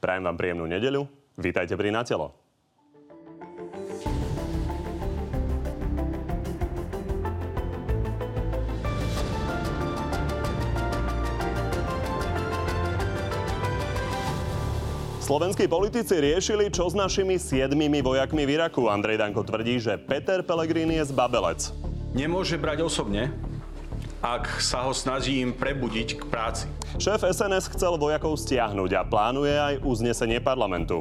Prajem vám príjemnú nedeľu. Vítajte pri Na telo. Slovenskí politici riešili, čo s našimi siedmimi vojakmi v Iraku. Andrej Danko tvrdí, že Peter Pellegrini je zbabelec. Nemôže brať osobne, ak sa ho snažím prebudiť k práci. Šéf SNS chcel vojakov stiahnuť a plánuje aj uznesenie parlamentu.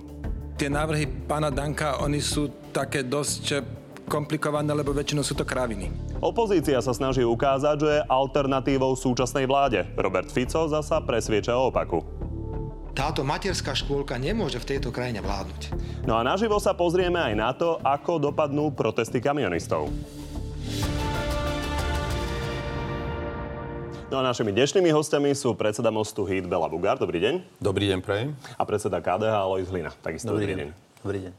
Tie návrhy pána Danka, oni sú také dosť komplikované, lebo väčšinou sú to kraviny. Opozícia sa snaží ukázať, že je alternatívou súčasnej vláde. Robert Fico zasa presvieča o opaku táto materská škôlka nemôže v tejto krajine vládnuť. No a naživo sa pozrieme aj na to, ako dopadnú protesty kamionistov. No a našimi dnešnými hostiami sú predseda mostu HIT Bela Bugár. Dobrý deň. Dobrý deň, prajem. A predseda KDH Alois Hlina. Takisto dobrý, dobrý deň. deň. Dobrý deň.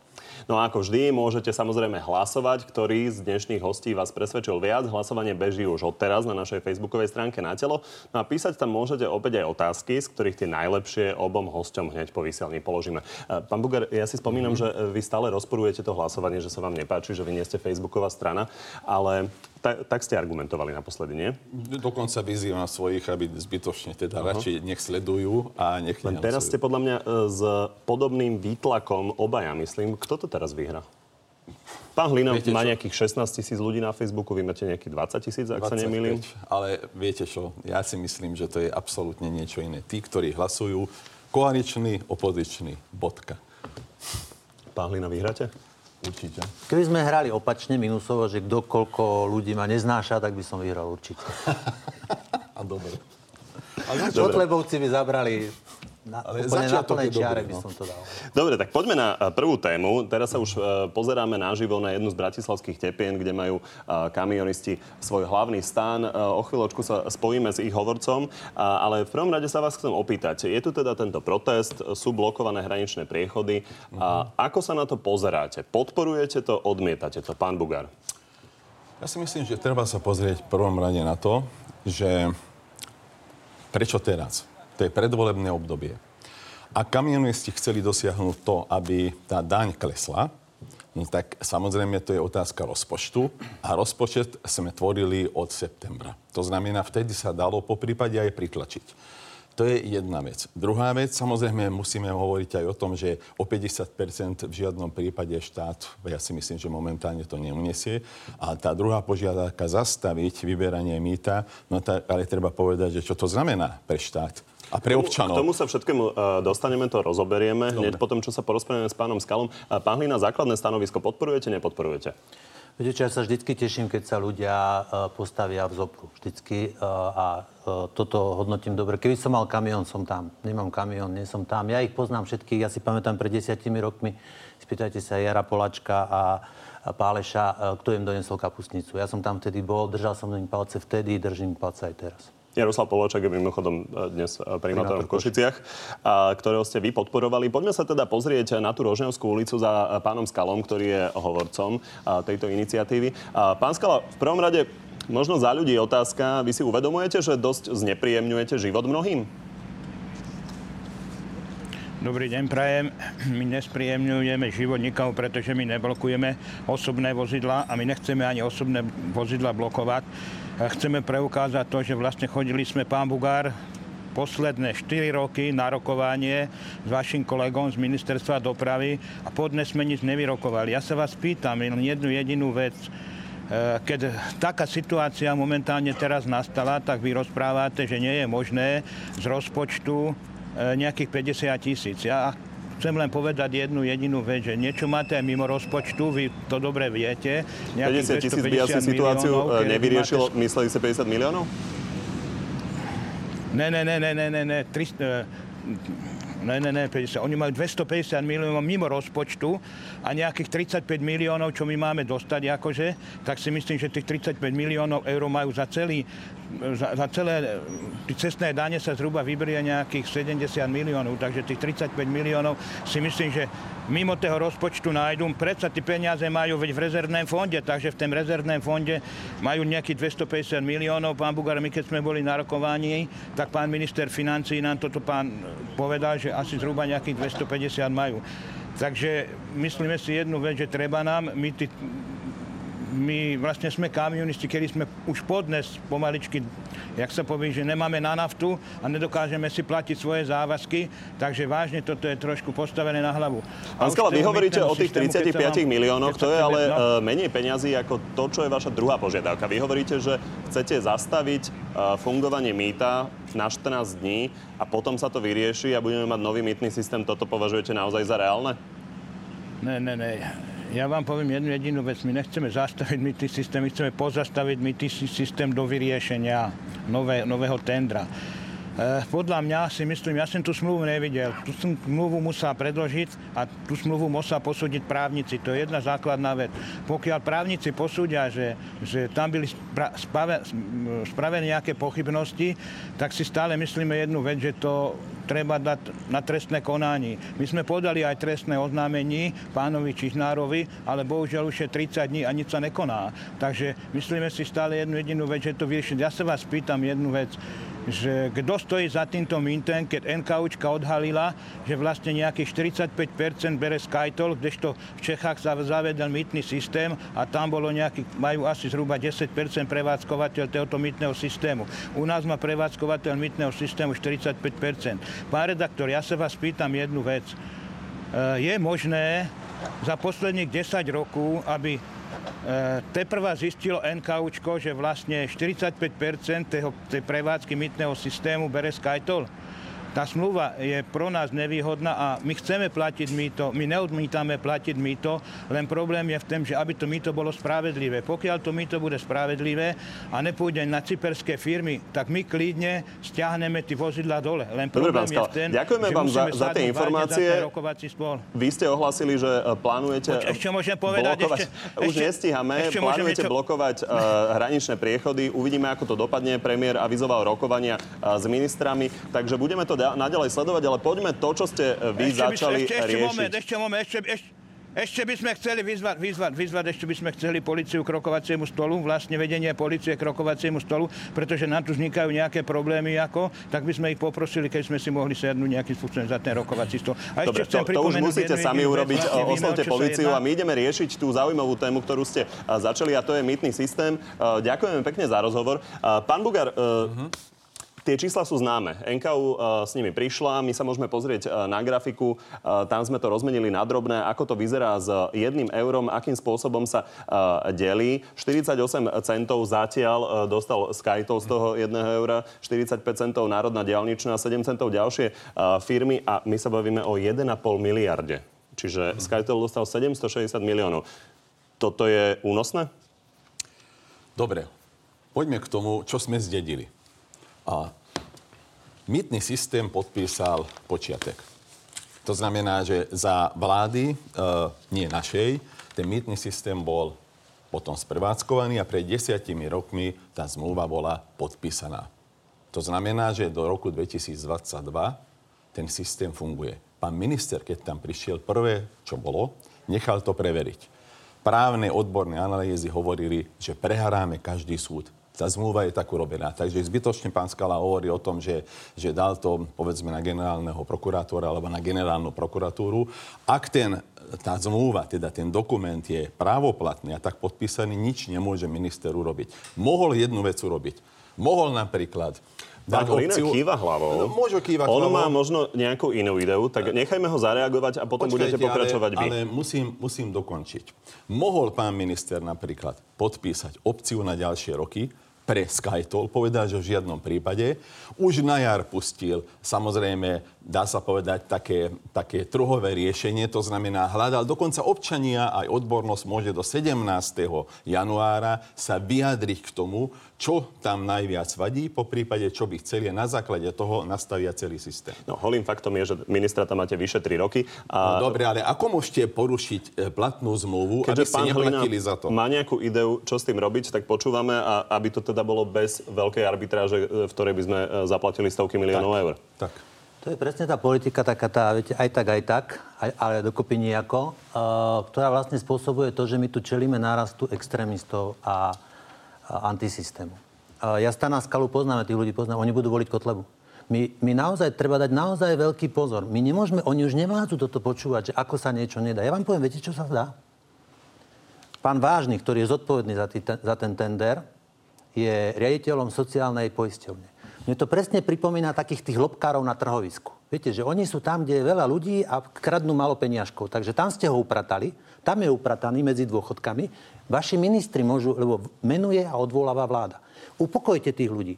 No a ako vždy, môžete samozrejme hlasovať, ktorý z dnešných hostí vás presvedčil viac. Hlasovanie beží už odteraz na našej facebookovej stránke na telo. No a písať tam môžete opäť aj otázky, z ktorých tie najlepšie obom hosťom hneď po vysielni položíme. E, pán Bugar, ja si spomínam, mm-hmm. že vy stále rozporujete to hlasovanie, že sa vám nepáči, že vy nie ste facebooková strana, ale tak, tak ste argumentovali naposledy, nie? Dokonca vyzývam svojich, aby zbytočne teda uh-huh. radšej nech sledujú a nech Len teraz ste podľa mňa e, s podobným výtlakom obaja, myslím. Kto to teraz vyhrá? Pán Hlina viete má čo? nejakých 16 tisíc ľudí na Facebooku, vy máte nejakých 20 tisíc, ak 25, sa nemýlim. Ale viete čo, ja si myslím, že to je absolútne niečo iné. Tí, ktorí hlasujú, koaličný, opozičný, bodka. Pán Hlina, vyhráte? Určite. Keby sme hrali opačne, minusovo, že kto koľko ľudí ma neznáša, tak by som vyhral určite. A dobre. Kotlebovci by zabrali na, Ale úplne na plnej čiare by no. som to dal. Dobre, tak poďme na prvú tému. Teraz sa už uh, pozeráme naživo na jednu z bratislavských tepien, kde majú uh, kamionisti svoj hlavný stán. O chvíľočku sa spojíme s ich hovorcom, ale v prvom rade sa vás chcem opýtať. Je tu teda tento protest, sú blokované hraničné priechody. Uh-huh. Ako sa na to pozeráte? Podporujete to, odmietate to? Pán Bugár. Ja si myslím, že treba sa pozrieť v prvom rade na to, že prečo teraz? To je predvolebné obdobie. A kamionisti chceli dosiahnuť to, aby tá daň klesla, no tak samozrejme to je otázka rozpočtu a rozpočet sme tvorili od septembra. To znamená, vtedy sa dalo po prípade aj pritlačiť. To je jedna vec. Druhá vec, samozrejme, musíme hovoriť aj o tom, že o 50% v žiadnom prípade štát, ja si myslím, že momentálne to neuniesie. A tá druhá požiadavka zastaviť vyberanie mýta, no tak, ale treba povedať, že čo to znamená pre štát a pre občanov. K tomu sa všetkému uh, dostaneme, to rozoberieme. Dobre. Hneď potom, čo sa porozprávame s pánom Skalom. Uh, pán Hlina, základné stanovisko podporujete, nepodporujete? Viete čo, ja sa vždycky teším, keď sa ľudia uh, postavia v zopru. Vždycky. A toto hodnotím dobre. Keby som mal kamión, som tam. Nemám kamión, nie som tam. Ja ich poznám všetkých. Ja si pamätám pred desiatimi rokmi. Spýtajte sa Jara Polačka a Páleša, kto im donesol kapustnicu. Ja som tam vtedy bol, držal som im palce vtedy, držím palce aj teraz. Jaroslav Poločak je mimochodom e, dnes e, primátorom v Košiciach, ktorého ste vy podporovali. Poďme sa teda pozrieť na tú Rožňovskú ulicu za e, pánom Skalom, ktorý je hovorcom tejto iniciatívy. Pán Skala, v prvom rade možno za ľudí otázka. Vy si uvedomujete, že dosť znepríjemňujete život mnohým? Dobrý deň, prajem. My nespríjemňujeme život nikomu, pretože my neblokujeme osobné vozidla a my nechceme ani osobné vozidla blokovať. Chceme preukázať to, že vlastne chodili sme, pán Bugár, posledné 4 roky na rokovanie s vašim kolegom z ministerstva dopravy a podne sme nič nevyrokovali. Ja sa vás pýtam jednu jedinú vec. E, keď taká situácia momentálne teraz nastala, tak vy rozprávate, že nie je možné z rozpočtu nejakých 50 tisíc. Ja chcem len povedať jednu jedinú vec, že niečo máte aj mimo rozpočtu, vy to dobre viete. 50 tisíc by asi situáciu e, nevyriešilo, máte... mysleli ste 50 miliónov? Ne, ne, ne, ne, ne, ne, ne, 300, Ne, ne, ne, 50. Oni majú 250 miliónov mimo rozpočtu a nejakých 35 miliónov, čo my máme dostať akože, tak si myslím, že tých 35 miliónov eur majú za celý za, za celé tie cestné dane sa zhruba vyberie nejakých 70 miliónov, takže tých 35 miliónov si myslím, že mimo toho rozpočtu nájdu. Predsa tie peniaze majú veď v rezervnom fonde, takže v tom rezervnom fonde majú nejakých 250 miliónov. Pán Bugar, my keď sme boli na rokovaní, tak pán minister financí nám toto pán povedal, že asi zhruba nejakých 250 majú. Takže myslíme si jednu vec, že treba nám, my tí my vlastne sme kamionisti, kedy sme už podnes pomaličky, jak sa povie, že nemáme na naftu a nedokážeme si platiť svoje závazky, takže vážne toto je trošku postavené na hlavu. Pán Skala, vy hovoríte o tých 35 vám, miliónoch, to je ale no. E, menej peňazí ako to, čo je vaša druhá požiadavka. Vy hovoríte, že chcete zastaviť e, fungovanie mýta na 14 dní a potom sa to vyrieši a budeme mať nový mýtny systém. Toto považujete naozaj za reálne? Ne, ne, ne. Ja vám poviem jednu jedinú vec. My nechceme zastaviť mýtny systém, my chceme pozastaviť mýtny systém do vyriešenia nové, nového tendra. E, podľa mňa si myslím, ja som tú smluvu nevidel. Tú smluvu musel predložiť a tú smluvu musel posúdiť právnici. To je jedna základná vec. Pokiaľ právnici posúdia, že, že tam byli spravené nejaké pochybnosti, tak si stále myslíme jednu vec, že to treba dať na trestné konanie. My sme podali aj trestné oznámení pánovi Čižnárovi, ale bohužiaľ už je 30 dní a nič sa nekoná. Takže myslíme si stále jednu jedinú vec, že to vyriešiť. Ja sa vás pýtam jednu vec že kto stojí za týmto mintem, keď NKUčka odhalila, že vlastne nejakých 45% bere Skytol, kdežto v Čechách sa zavedel mýtny systém a tam bolo nejaký, majú asi zhruba 10% prevádzkovateľ tohoto mýtneho systému. U nás má prevádzkovateľ mýtneho systému 45%. Pán redaktor, ja sa vás pýtam jednu vec. E, je možné za posledných 10 rokov, aby teprva zistilo NKUčko, že vlastne 45% tej prevádzky mytného systému bere Skytol tá smluva je pro nás nevýhodná a my chceme platiť mýto, my neodmítame platiť mýto, len problém je v tom, že aby to mýto bolo spravedlivé. Pokiaľ to mýto bude spravedlivé a nepôjde na cyperské firmy, tak my klidne stiahneme tie vozidla dole. Len problém Dobre, je v tom, Ďakujeme vám za, za tie informácie. Za Vy ste ohlasili, že e, plánujete Poč, ešte môžem povedať, blokovať, ešte, už nestíhame, ešte plánujete niečo... blokovať uh, hraničné priechody. Uvidíme, ako to dopadne. Premiér avizoval rokovania uh, s ministrami, takže budeme to naďalej sledovať, ale poďme to, čo ste e, vy ešte začali by, ešte, ešte riešiť. Moment, ešte moment, ešte, ešte, ešte by sme chceli vyzvať, vyzvať, vyzvať, ešte by sme chceli policiu k rokovaciemu stolu, vlastne vedenie policie k rokovaciemu stolu, pretože nám tu vznikajú nejaké problémy ako, tak by sme ich poprosili, keď sme si mohli sednúť nejakým spôsobom za ten rokovací stôl. A Dobre, ešte to, to už musíte sami urobiť, vlastne oslovte policiu a my ideme riešiť tú zaujímavú tému, ktorú ste začali a to je mýtny systém. Ďakujeme pekne za rozhovor. Pán Bugar, uh-huh. Tie čísla sú známe. NKU uh, s nimi prišla, my sa môžeme pozrieť uh, na grafiku, uh, tam sme to rozmenili na drobné, ako to vyzerá s jedným eurom, akým spôsobom sa delí. 48 centov zatiaľ dostal Skytol z toho jedného eura, 45 centov Národná diálničná, 7 centov ďalšie firmy a my sa bavíme o 1,5 miliarde. Čiže Skytol dostal 760 miliónov. Toto je únosné? Dobre, poďme k tomu, čo sme zdedili. A mýtny systém podpísal počiatek. To znamená, že za vlády, e, nie našej, ten mýtny systém bol potom sprevádzkovaný a pred desiatimi rokmi tá zmluva bola podpísaná. To znamená, že do roku 2022 ten systém funguje. Pán minister, keď tam prišiel prvé, čo bolo, nechal to preveriť. Právne odborné analýzy hovorili, že prehráme každý súd tá zmluva je tak urobená. Takže zbytočne pán Skala hovorí o tom, že, že dal to povedzme na generálneho prokurátora alebo na generálnu prokuratúru. Ak ten, tá zmluva, teda ten dokument je právoplatný a tak podpísaný, nič nemôže minister urobiť. Mohol jednu vec urobiť. Mohol napríklad dať opciu... kýva hlavou. No, môžu kývať On hlavou. má možno nejakú inú ideu, tak nechajme ho zareagovať a potom Počkajte, budete pokračovať ale, vy. Ale musím, musím dokončiť. Mohol pán minister napríklad podpísať opciu na ďalšie roky, pre Skytol, povedal, že v žiadnom prípade. Už na jar pustil, samozrejme, dá sa povedať, také, také trhové riešenie, to znamená, hľadal dokonca občania, aj odbornosť môže do 17. januára sa vyjadriť k tomu, čo tam najviac vadí, po prípade, čo by chceli a na základe toho nastavia celý systém. No, holým faktom je, že ministra tam máte vyše 3 roky. A... No dobre, ale ako môžete porušiť e, platnú zmluvu, Keďže aby ste neplatili za to? má nejakú ideu, čo s tým robiť, tak počúvame a aby to teda bolo bez veľkej arbitráže, e, v ktorej by sme e, zaplatili stovky miliónov eur. Tak. To je presne tá politika, taká tá, viete, aj tak, aj tak, aj, ale dokopy nejako, uh, ktorá vlastne spôsobuje to, že my tu čelíme nárastu extrémistov a antisystému. Ja Stana Skalu poznáme, tých ľudí poznám, oni budú voliť Kotlebu. My, my naozaj, treba dať naozaj veľký pozor. My nemôžeme, oni už nemôžu toto počúvať, že ako sa niečo nedá. Ja vám poviem, viete, čo sa dá? Pán Vážny, ktorý je zodpovedný za, tý, za ten tender, je riaditeľom sociálnej poisťovne. Mne to presne pripomína takých tých lobkárov na trhovisku. Viete, že oni sú tam, kde je veľa ľudí a kradnú malo peniažkov. Takže tam ste ho upratali, tam je uprataný medzi dôchodkami. Vaši ministri môžu, lebo menuje a odvoláva vláda. Upokojte tých ľudí.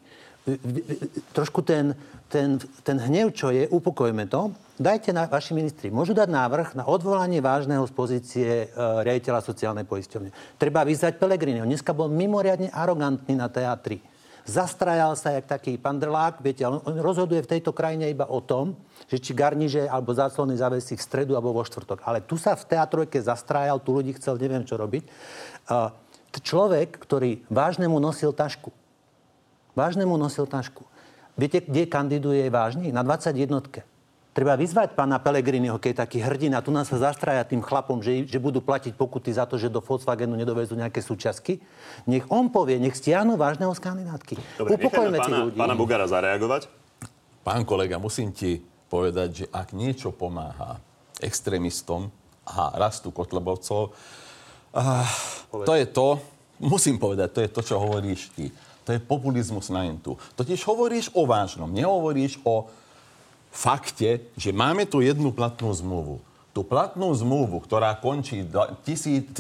Trošku ten, ten, ten hnev, čo je, upokojme to. Dajte na vaši ministri. Môžu dať návrh na odvolanie vážneho z pozície e, riaditeľa sociálnej poisťovne. Treba vyzvať Pelegriniho. Dneska bol mimoriadne arogantný na teatri zastrajal sa jak taký pandrlák, viete, on, on rozhoduje v tejto krajine iba o tom, že či garniže alebo záclony zavesí v stredu alebo vo štvrtok. Ale tu sa v teatrojke zastrajal, tu ľudí chcel neviem čo robiť. Uh, človek, ktorý vážnemu nosil tašku. Vážnemu nosil tašku. Viete, kde kandiduje vážny? Na 21. Treba vyzvať pána Pelegriniho, keď je taký hrdina, tu nás sa zastraja tým chlapom, že, že budú platiť pokuty za to, že do Volkswagenu nedovezú nejaké súčiastky. Nech on povie, nech stiahnu vážneho z kandidátky. Dobre, Upokojme pána, ľudí. pána Bugara zareagovať. Pán kolega, musím ti povedať, že ak niečo pomáha extrémistom a rastu kotlebovcov, uh, to je to, musím povedať, to je to, čo hovoríš ty. To je populizmus na intu. Totiž hovoríš o vážnom, nehovoríš o fakte, že máme tu jednu platnú zmluvu. Tú platnú zmluvu, ktorá končí 2022,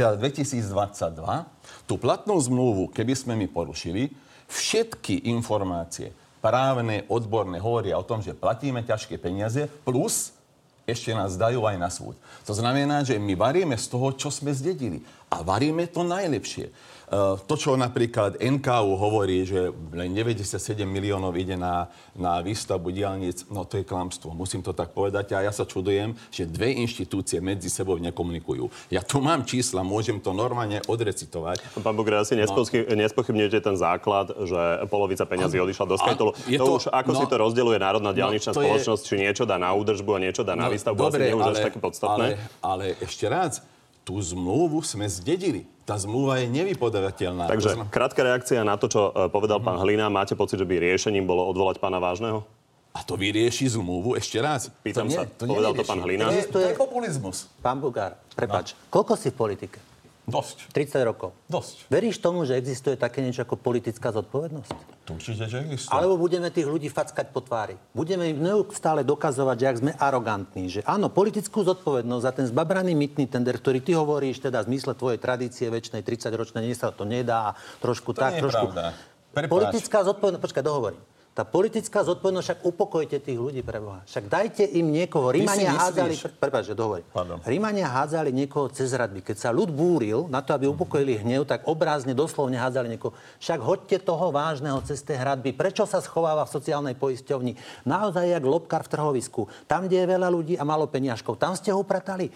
teda tú platnú zmluvu, keby sme mi porušili, všetky informácie právne, odborné hovoria o tom, že platíme ťažké peniaze, plus ešte nás dajú aj na súd. To znamená, že my varíme z toho, čo sme zdedili. A varíme to najlepšie. Eh, to, čo napríklad NKU hovorí, že len 97 miliónov ide na, na výstavbu diálnic, no to je klamstvo. Musím to tak povedať. A ja sa čudujem, že dve inštitúcie medzi sebou nekomunikujú. Ja tu mám čísla, môžem to normálne odrecitovať. Pán Bugre, asi no. nespochybňujete ten základ, že polovica peňazí odišla do Skytolu. To, to už, ako no, si to rozdeluje Národná no, diálničná no, spoločnosť, je... či niečo dá na údržbu a niečo dá na no, výstavbu, dobre, asi nie už ale, až také podstatné. Ale, ale ešte raz, tú zmluvu sme zdedili tá zmluva je nevypovedateľná. Takže krátka reakcia na to, čo e, povedal mm. pán Hlina. Máte pocit, že by riešením bolo odvolať pána Vážneho? A to vyrieši zmluvu ešte raz. Pýtam to nie, sa, to povedal to pán Hlina. To je, to je populizmus. Pán Bugár, prepač, no. koľko si v politike? Dosť. 30 rokov. Dosť. Veríš tomu, že existuje také niečo ako politická zodpovednosť? Určite, že existuje. Alebo budeme tých ľudí fackať po tvári. Budeme im neustále dokazovať, že ak sme arogantní, že áno, politickú zodpovednosť za ten zbabraný mytný tender, ktorý ty hovoríš, teda v zmysle tvojej tradície väčšnej 30-ročnej, nie sa to nedá, trošku to tak, trošku... Pravda. Politická zodpovednosť, počkaj, dohovorím. Tá politická zodpovednosť, však upokojte tých ľudí pre Boha. Však dajte im niekoho. Rímania hádzali, prepáč, že dohovorím. Rímania hádzali niekoho cez radby. Keď sa ľud búril na to, aby upokojili hnev, tak obrázne, doslovne hádzali niekoho. Však hoďte toho vážneho cez tie hradby. Prečo sa schováva v sociálnej poisťovni? Naozaj jak lobkar v trhovisku. Tam, kde je veľa ľudí a malo peniažkov. Tam ste ho upratali.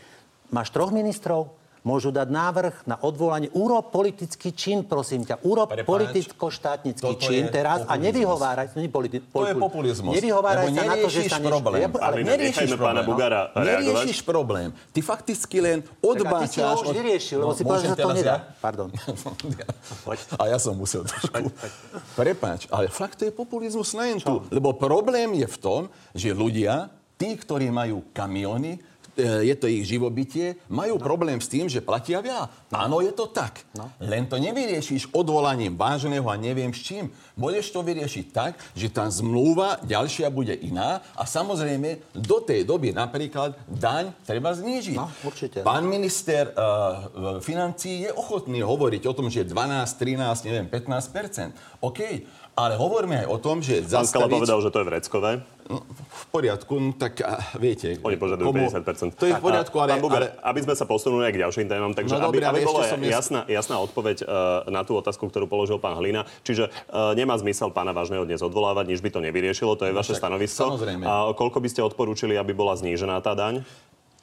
Máš troch ministrov, môžu dať návrh na odvolanie. Urob politický čin, prosím ťa. Urob politicko-štátnický čin teraz populizmus. a nevyhováraj sa. Politi- to je populizmus. Nevyhováraj sa na to, že sa problém. Ja, ale neriešiš problém. Bugara neriešiš problém. Ty fakticky len odbáčaš... Tak, ty si ho už vyriešil, lebo no, si povedal, že to nedá. Ja? Pardon. a ja som musel trošku... Prepač, ale fakt to je populizmus na tu. Lebo problém je v tom, že ľudia, tí, ktorí majú kamiony, je to ich živobytie, majú no. problém s tým, že platia veľa. No. Áno, je to tak. No. Len to nevyriešiš odvolaním vážneho a neviem s čím. Môžeš to vyriešiť tak, že tá zmluva ďalšia bude iná a samozrejme do tej doby napríklad daň treba znížiť. No, určite. Pán minister uh, financí je ochotný hovoriť o tom, že 12, 13, neviem, 15% OK, ale hovoríme aj o tom, že Pán zastaviť... Skala povedal, že to je vreckové. No, v poriadku, no, tak viete... Oni požadujú komu... 50%. To je v poriadku, ale... Pán Buber, ale... aby sme sa posunuli aj k ďalším témam, takže no, aby, aby bola jasná, jasná odpoveď uh, na tú otázku, ktorú položil pán Hlina. Čiže uh, nemá zmysel pána Vážneho dnes odvolávať, nič by to nevyriešilo, to je no, vaše stanovisko. Samozrejme. A koľko by ste odporúčili, aby bola znížená tá daň?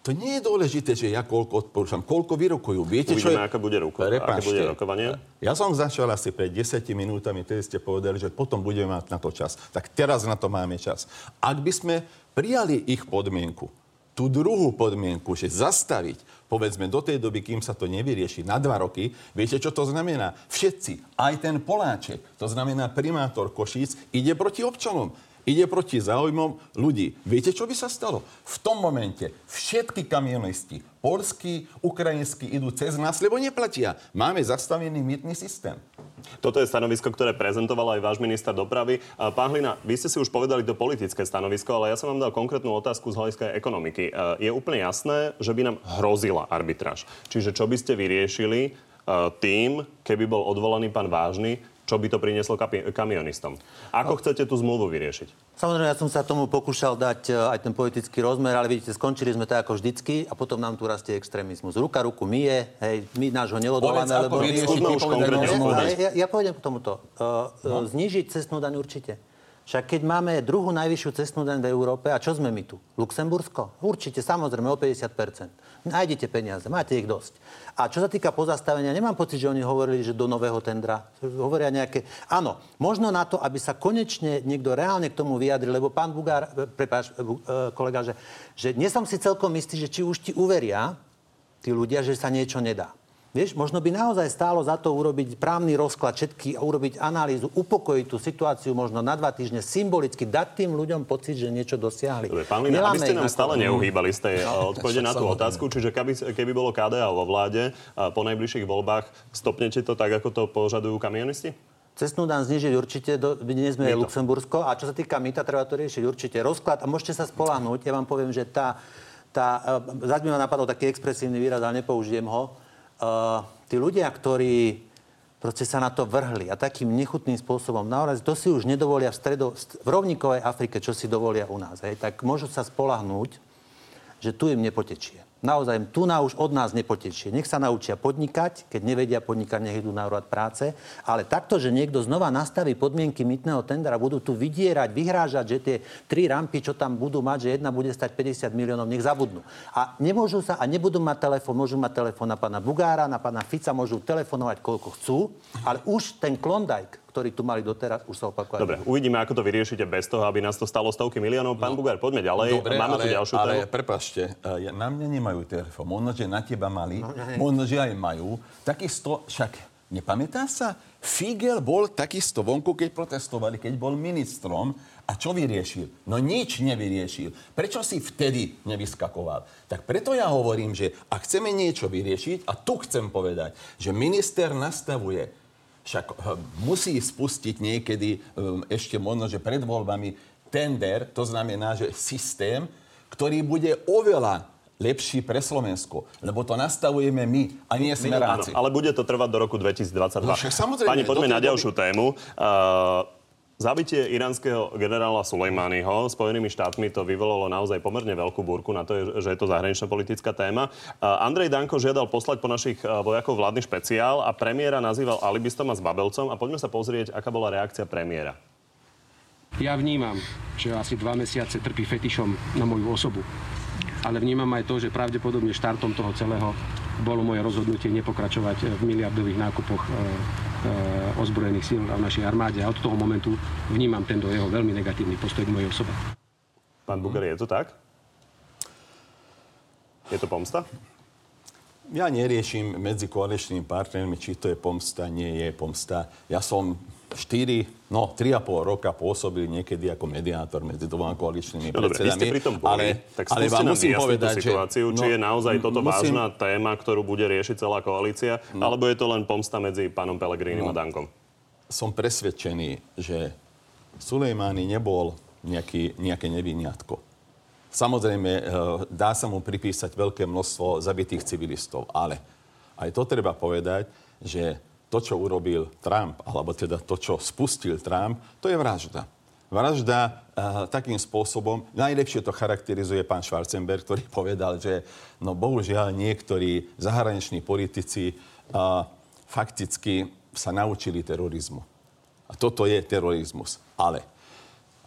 To nie je dôležité, že ja koľko odporúčam, koľko vyrokujú. Viete, Uvidíme, čo je... aké bude, ruko, aké bude rokovanie. Ja som začal asi pred 10 minútami, tedy ste povedali, že potom budeme mať na to čas. Tak teraz na to máme čas. Ak by sme prijali ich podmienku, tú druhú podmienku, že zastaviť, povedzme, do tej doby, kým sa to nevyrieši, na dva roky, viete, čo to znamená? Všetci, aj ten Poláček, to znamená primátor Košíc, ide proti občanom ide proti záujmom ľudí. Viete, čo by sa stalo? V tom momente všetky kamionisti, polskí, ukrajinskí, idú cez nás, lebo neplatia. Máme zastavený mýtny systém. Toto je stanovisko, ktoré prezentoval aj váš minister dopravy. Pán Hlina, vy ste si už povedali to politické stanovisko, ale ja som vám dal konkrétnu otázku z hľadiska ekonomiky. Je úplne jasné, že by nám hrozila arbitráž. Čiže čo by ste vyriešili tým, keby bol odvolaný pán Vážny, čo by to prinieslo kamionistom. Ako no. chcete tú zmluvu vyriešiť? Samozrejme, ja som sa tomu pokúšal dať e, aj ten politický rozmer, ale vidíte, skončili sme tak ako vždycky a potom nám tu rastie extrémizmus. Ruka ruku myje, hej, my nášho nelodoláme, lebo... Ja, ja pôjdem k tomuto. Uh, no. Znižiť cestnú daň určite. Však keď máme druhú najvyššiu cestnú daň v Európe, a čo sme my tu? Luxembursko? Určite, samozrejme, o 50%. Nájdete peniaze, máte ich dosť. A čo sa týka pozastavenia, nemám pocit, že oni hovorili, že do nového tendra. Hovoria nejaké... Áno, možno na to, aby sa konečne niekto reálne k tomu vyjadril, lebo pán Bugár, e, prepáč, e, e, kolega, že, že nie som si celkom istý, že či už ti uveria tí ľudia, že sa niečo nedá. Vieš, možno by naozaj stálo za to urobiť právny rozklad všetky a urobiť analýzu, upokojiť tú situáciu možno na dva týždne, symbolicky dať tým ľuďom pocit, že niečo dosiahli. Dobre, pán Lina, aby ste nám stále neuhýbali z tej no, odpovede na tú otázku, čiže keby, keby bolo KDA vo vláde po najbližších voľbách, stopnete to tak, ako to požadujú kamionisti? Cestnú dan znižiť určite, do, dnes sme Luxembursko. A čo sa týka mýta, treba to riešiť určite. Rozklad, a môžete sa spolahnúť, ja vám poviem, že tá, tá, e, zať mi ma napadol taký expresívny výraz, ale nepoužijem ho, uh, tí ľudia, ktorí proste sa na to vrhli a takým nechutným spôsobom, naozaj to si už nedovolia v, stredo, v rovníkovej Afrike, čo si dovolia u nás, hej, tak môžu sa spolahnúť, že tu im nepotečie naozaj tu na už od nás nepotečie. Nech sa naučia podnikať, keď nevedia podnikať, nech idú na úrad práce. Ale takto, že niekto znova nastaví podmienky mytného tendera, budú tu vydierať, vyhrážať, že tie tri rampy, čo tam budú mať, že jedna bude stať 50 miliónov, nech zabudnú. A nemôžu sa a nebudú mať telefón, môžu mať telefón na pána Bugára, na pána Fica, môžu telefonovať koľko chcú, ale už ten Klondike, ktorý tu mali doteraz, už sa opakovať. Dobre, uvidíme, ako to vyriešite bez toho, aby nás to stalo stovky miliónov. Pán no, Bugár, poďme ďalej. Dobre, Máme ale, tu ďalšiu ale, tému. prepašte, ja, na mňa nemajú telefón. Možno, že na teba mali, no, možno, že aj majú. Takisto, však nepamätá sa? Figel bol takisto vonku, keď protestovali, keď bol ministrom. A čo vyriešil? No nič nevyriešil. Prečo si vtedy nevyskakoval? Tak preto ja hovorím, že ak chceme niečo vyriešiť, a tu chcem povedať, že minister nastavuje však hm, musí spustiť niekedy hm, ešte možno, že pred voľbami tender, to znamená, že systém, ktorý bude oveľa lepší pre Slovensko. Lebo to nastavujeme my a nie smeráci. ale bude to trvať do roku 2022. No, však samozrejme. Pani, poďme na ďalšiu tému. Uh, Zabitie iránskeho generála Sulejmányho Spojenými štátmi to vyvolalo naozaj pomerne veľkú búrku na to, že je to zahraničná politická téma. Andrej Danko žiadal poslať po našich vojakov vládny špeciál a premiéra nazýval alibistom a zbabelcom. A poďme sa pozrieť, aká bola reakcia premiéra. Ja vnímam, že asi dva mesiace trpí fetišom na moju osobu. Ale vnímam aj to, že pravdepodobne štartom toho celého bolo moje rozhodnutie nepokračovať v miliardových nákupoch e, e, ozbrojených síl v našej armáde. A od toho momentu vnímam tento jeho veľmi negatívny postoj k mojej osobe. Pán Buger, je to tak? Je to pomsta? Ja neriešim medzi koaličnými partnermi, či to je pomsta, nie je pomsta. Ja som 4, no 3,5 roka pôsobil niekedy ako mediátor medzi dvoma koaličnými no, predsedami. Dobre, pri tom boli, ale, tak ale vám musím povedať, situáciu, že, či no, je naozaj toto musím, vážna téma, ktorú bude riešiť celá koalícia, no, alebo je to len pomsta medzi pánom Pelegrínim no, a Dankom? Som presvedčený, že Sulejmány nebol nejaký, nejaké nevinňatko. Samozrejme, eh, dá sa mu pripísať veľké množstvo zabitých civilistov, ale aj to treba povedať, že to, čo urobil Trump, alebo teda to, čo spustil Trump, to je vražda. Vražda uh, takým spôsobom, najlepšie to charakterizuje pán Schwarzenberg, ktorý povedal, že no bohužiaľ niektorí zahraniční politici uh, fakticky sa naučili terorizmu. A toto je terorizmus. Ale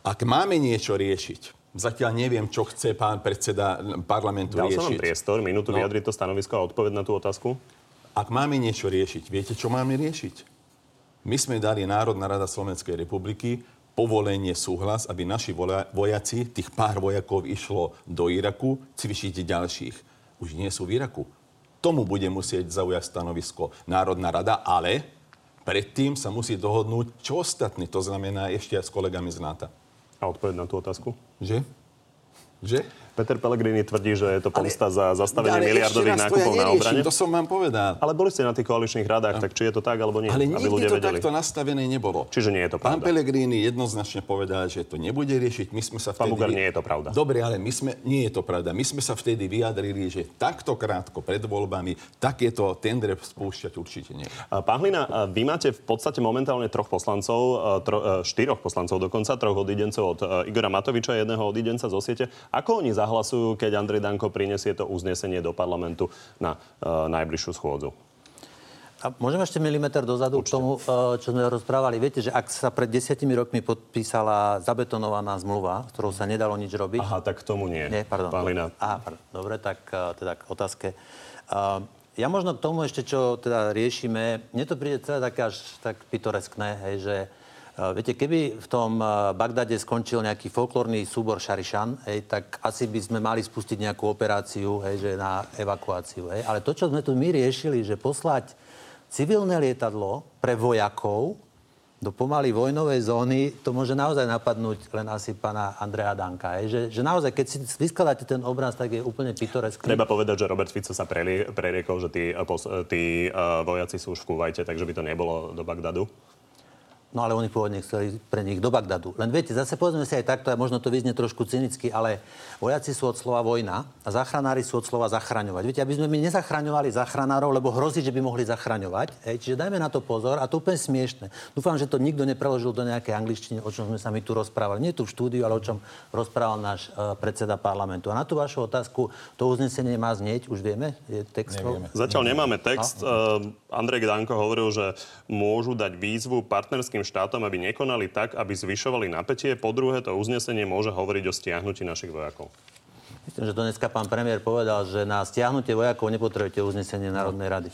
ak máme niečo riešiť, Zatiaľ neviem, čo chce pán predseda parlamentu Dal som vám riešiť. priestor, minútu No. vyjadriť to stanovisko a odpoveď na tú otázku. Ak máme niečo riešiť, viete, čo máme riešiť? My sme dali Národná rada Slovenskej republiky povolenie, súhlas, aby naši vojaci, tých pár vojakov išlo do Iraku, cvičiť ďalších. Už nie sú v Iraku. Tomu bude musieť zaujať stanovisko Národná rada, ale predtým sa musí dohodnúť, čo ostatní, to znamená ešte aj s kolegami z NATO. A odpoveď na tú otázku. Že? Že? Peter Pellegrini tvrdí, že je to pomsta za zastavenie Ale miliardových nákupov ja na obrane. To som vám povedal. Ale boli ste na tých koaličných radách, tak či je to tak, alebo nie, Ale aby ľudia to vedeli. takto nastavené nebolo. Čiže nie je to Pán pravda. Pellegrini jednoznačne povedal, že to nebude riešiť. My sme sa Pán vtedy... Bugar, nie je to pravda. Dobre, ale my sme... Nie je to pravda. My sme sa vtedy vyjadrili, že takto krátko pred voľbami takéto tendre spúšťať určite nie. Pán Hlina, vy máte v podstate momentálne troch poslancov, tro, e, štyroch poslancov dokonca, troch odidencov od e, Igora Matoviča, jedného odidenca zo siete. Ako oni zahlasujú, keď Andrej Danko prinesie to uznesenie do parlamentu na uh, najbližšiu schôdzu? A môžem ešte milimeter dozadu k tomu, eh, čo sme rozprávali. Viete, že ak sa pred desiatimi rokmi podpísala zabetonovaná zmluva, s ktorou sa nedalo nič robiť... Aha, tak k tomu nie. Nie, pardon. Pán Hlina. Aha, pardon. Dobre, tak eh, teda k otázke. Ja možno k tomu ešte, čo teda riešime, mne to príde celé také až tak pitoreskné, hej, že viete, keby v tom uh, Bagdade skončil nejaký folklórny súbor Šarišan, hej, tak asi by sme mali spustiť nejakú operáciu, hej, že na evakuáciu. Hej. Ale to, čo sme tu my riešili, že poslať civilné lietadlo pre vojakov do pomaly vojnovej zóny, to môže naozaj napadnúť len asi pána Andrea Danka. Hej. Že, že naozaj, keď si vyskladáte ten obraz, tak je úplne pitoreskný. Treba povedať, že Robert Fico sa preriekol, že tí, eh, eh, tí vojaci sú už v Kuvajte, takže by to nebolo do Bagdadu. No ale oni pôvodne chceli pre nich do Bagdadu. Len viete, zase povedzme si aj takto, a možno to vyznie trošku cynicky, ale vojaci sú od slova vojna a záchranári sú od slova zachraňovať. Viete, aby sme my nezachraňovali záchranárov, lebo hrozí, že by mohli zachraňovať. Hej, čiže dajme na to pozor a to úplne smiešne. Dúfam, že to nikto nepreložil do nejakej angličtiny, o čom sme sa my tu rozprávali. Nie tu v štúdiu, ale o čom rozprával náš uh, predseda parlamentu. A na tú vašu otázku, to uznesenie má znieť, už vieme? Je? Nevieme. Zatiaľ nemáme text. No. Andrej Danko hovoril, že môžu dať výzvu partnerským štátom, aby nekonali tak, aby zvyšovali napätie. Po druhé, to uznesenie môže hovoriť o stiahnutí našich vojakov. Myslím, že to dneska pán premiér povedal, že na stiahnutie vojakov nepotrebujete uznesenie Národnej rady.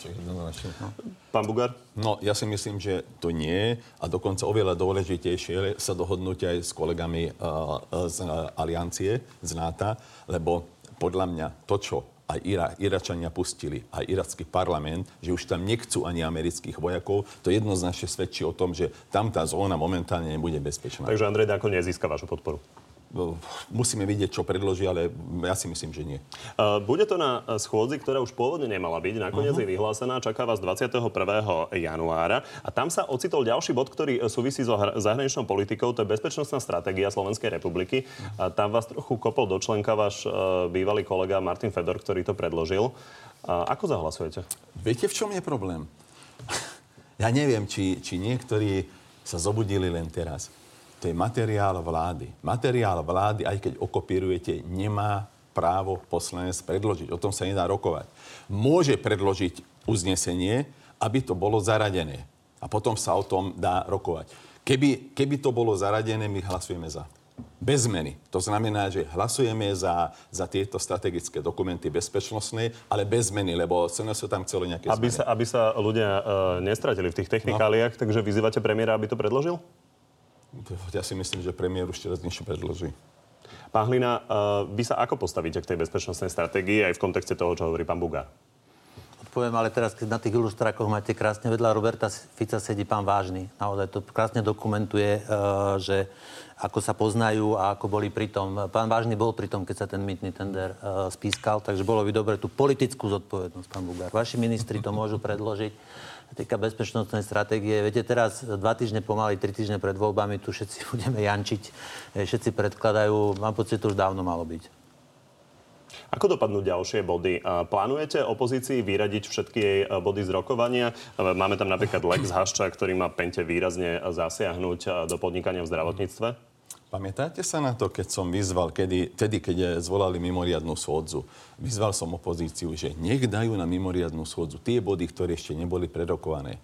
Pán Bugar? No, ja si myslím, že to nie je a dokonca oveľa dôležitejšie sa dohodnúť aj s kolegami uh, z uh, aliancie, z NATO, lebo podľa mňa to, čo aj Ira, Iračania pustili, aj iracký parlament, že už tam nechcú ani amerických vojakov, to jednoznačne svedčí o tom, že tam tá zóna momentálne nebude bezpečná. Takže Andrej Danko nezíska vašu podporu. Musíme vidieť, čo predloží, ale ja si myslím, že nie. Uh, Bude to na schôdzi, ktorá už pôvodne nemala byť. Nakoniec Mhm. je vyhlásená. Čaká vás 21. januára. A tam sa ocitol ďalší bod, ktorý súvisí so hra- zahraničnou politikou. To je bezpečnostná stratégia Slovenskej republiky. A tam vás trochu kopol do členka váš uh, bývalý kolega Martin Fedor, ktorý to predložil. A Ako zahlasujete? Viete, v čom je problém? Ja neviem, či, či niektorí sa zobudili len teraz. To je materiál vlády. Materiál vlády, aj keď okopírujete, nemá právo poslanec predložiť. O tom sa nedá rokovať. Môže predložiť uznesenie, aby to bolo zaradené. A potom sa o tom dá rokovať. Keby, keby to bolo zaradené, my hlasujeme za. Bez zmeny. To znamená, že hlasujeme za, za tieto strategické dokumenty bezpečnostné, ale bez zmeny, lebo SNS tam chcelo nejaké Aby zmeny. sa, aby sa ľudia uh, nestratili v tých technikáliách, takže vyzývate premiéra, aby to predložil? Ja si myslím, že premiér už teraz niečo predloží. Pán Hlina, uh, vy sa ako postavíte k tej bezpečnostnej stratégii aj v kontexte toho, čo hovorí pán Bugár? Odpoviem, ale teraz, keď na tých ilustrákoch máte krásne vedľa Roberta Fica sedí pán Vážny. Naozaj to krásne dokumentuje, e, že ako sa poznajú a ako boli pri tom. Pán Vážny bol pri tom, keď sa ten mýtny tender e, spískal, takže bolo by dobre tú politickú zodpovednosť, pán Bugár. Vaši ministri to môžu predložiť. Týka bezpečnostnej stratégie. Viete, teraz dva týždne pomaly, tri týždne pred voľbami tu všetci budeme jančiť, e, všetci predkladajú. Mám pocit, to už dávno malo byť. Ako dopadnú ďalšie body? A Plánujete opozícii vyradiť všetky jej e, body z rokovania? E, Máme tam napríklad Lex Hašča, ktorý má pente výrazne zasiahnuť e, do podnikania v zdravotníctve? Pamätáte sa na to, keď som vyzval, kedy, tedy, keď zvolali mimoriadnú schôdzu, vyzval som opozíciu, že nech dajú na mimoriadnú schôdzu tie body, ktoré ešte neboli prerokované.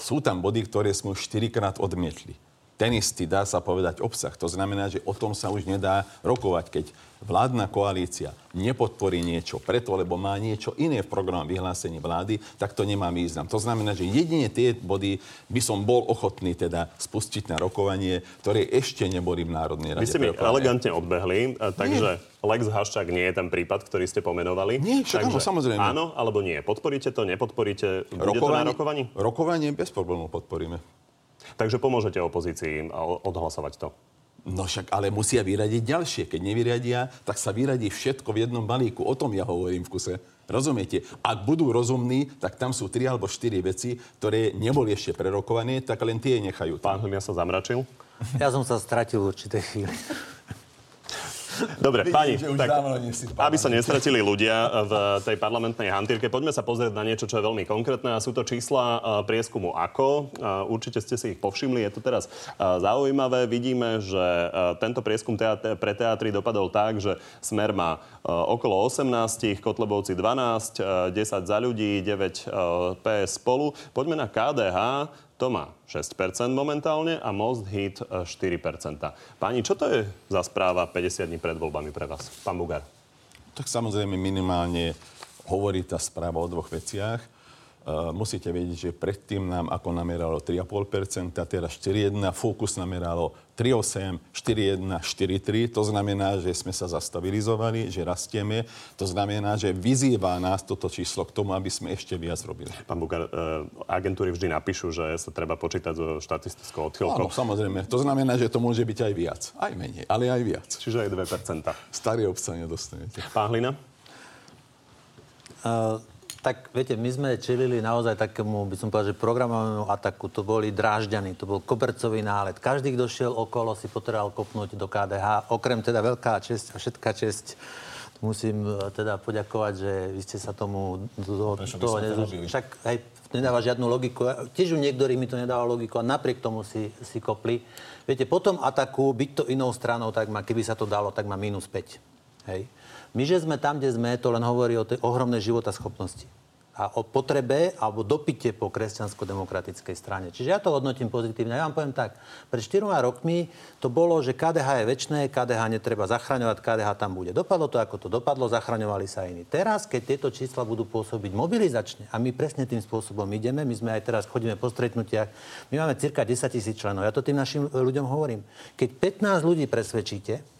Sú tam body, ktoré sme už štyrikrát odmietli. ten istý, dá sa povedať, obsah. To znamená, že o tom sa už nedá rokovať, keď vládna koalícia nepodporí niečo preto, lebo má niečo iné v programu vyhlásení vlády, tak to nemá význam. To znamená, že jedine tie body by som bol ochotný teda spustiť na rokovanie, ktoré ešte neboli v Národnej rade. Vy ste mi elegantne odbehli, takže nie. Lex Haščák nie je ten prípad, ktorý ste pomenovali. Nie, však takže, áno, samozrejme. Áno, alebo nie. Podporíte to, nepodporíte? Bude rokovanie, to na rokovaní? Rokovanie bez problémov podporíme. Takže pomôžete opozícii odhlasovať to? No však ale musia vyradiť ďalšie. Keď nevyradia, tak sa vyradí všetko v jednom balíku. O tom ja hovorím v kuse. Rozumiete? Ak budú rozumní, tak tam sú tri alebo štyri veci, ktoré neboli ešte prerokované, tak len tie nechajú. Pán Hlimia sa zamračil? Ja som sa stratil v určitej chvíli. Dobre, Vidím, tak, aby sa nestratili ľudia v tej parlamentnej hantírke, poďme sa pozrieť na niečo, čo je veľmi konkrétne a sú to čísla prieskumu AKO. Určite ste si ich povšimli, je to teraz zaujímavé. Vidíme, že tento prieskum pre teatry dopadol tak, že Smer má okolo 18, Kotlebovci 12, 10 za ľudí, 9 PS spolu. Poďme na KDH to má 6% momentálne a Most Hit 4%. Pani, čo to je za správa 50 dní pred voľbami pre vás? Pán Bugar. Tak samozrejme minimálne hovorí tá správa o dvoch veciach. Uh, musíte vedieť, že predtým nám ako nameralo 3,5%, teraz 4,1%, Focus nameralo 3,8, 4,1, 4,3. To znamená, že sme sa zastabilizovali, že rastieme. To znamená, že vyzýva nás toto číslo k tomu, aby sme ešte viac robili. Pán Bukar, uh, agentúry vždy napíšu, že sa treba počítať so štatistickou odchylkou. Áno, samozrejme. To znamená, že to môže byť aj viac. Aj menej, ale aj viac. Čiže aj 2%. Starý obca nedostanete. Pán Hlina? Uh, tak viete, my sme čelili naozaj takému, by som povedal, že programovému ataku. To boli drážďany, to bol kobercový nálet. Každý, kto šiel okolo, si potreboval kopnúť do KDH. Okrem teda veľká česť a všetká česť musím e, teda poďakovať, že vy ste sa tomu do, Prečo toho nezúšili? Však aj nedáva žiadnu logiku. Tiež u niektorých mi to nedáva logiku a napriek tomu si, si kopli. Viete, po tom ataku, byť to inou stranou, tak má, keby sa to dalo, tak má minus 5. Hej. My, že sme tam, kde sme, to len hovorí o tej ohromnej schopnosti a o potrebe alebo dopite po kresťansko-demokratickej strane. Čiže ja to hodnotím pozitívne. Ja vám poviem tak, pred 4 rokmi to bolo, že KDH je väčšie, KDH netreba zachraňovať, KDH tam bude. Dopadlo to, ako to dopadlo, zachraňovali sa iní. Teraz, keď tieto čísla budú pôsobiť mobilizačne, a my presne tým spôsobom ideme, my sme aj teraz chodíme po stretnutiach, my máme cirka 10 tisíc členov. Ja to tým našim ľuďom hovorím. Keď 15 ľudí presvedčíte,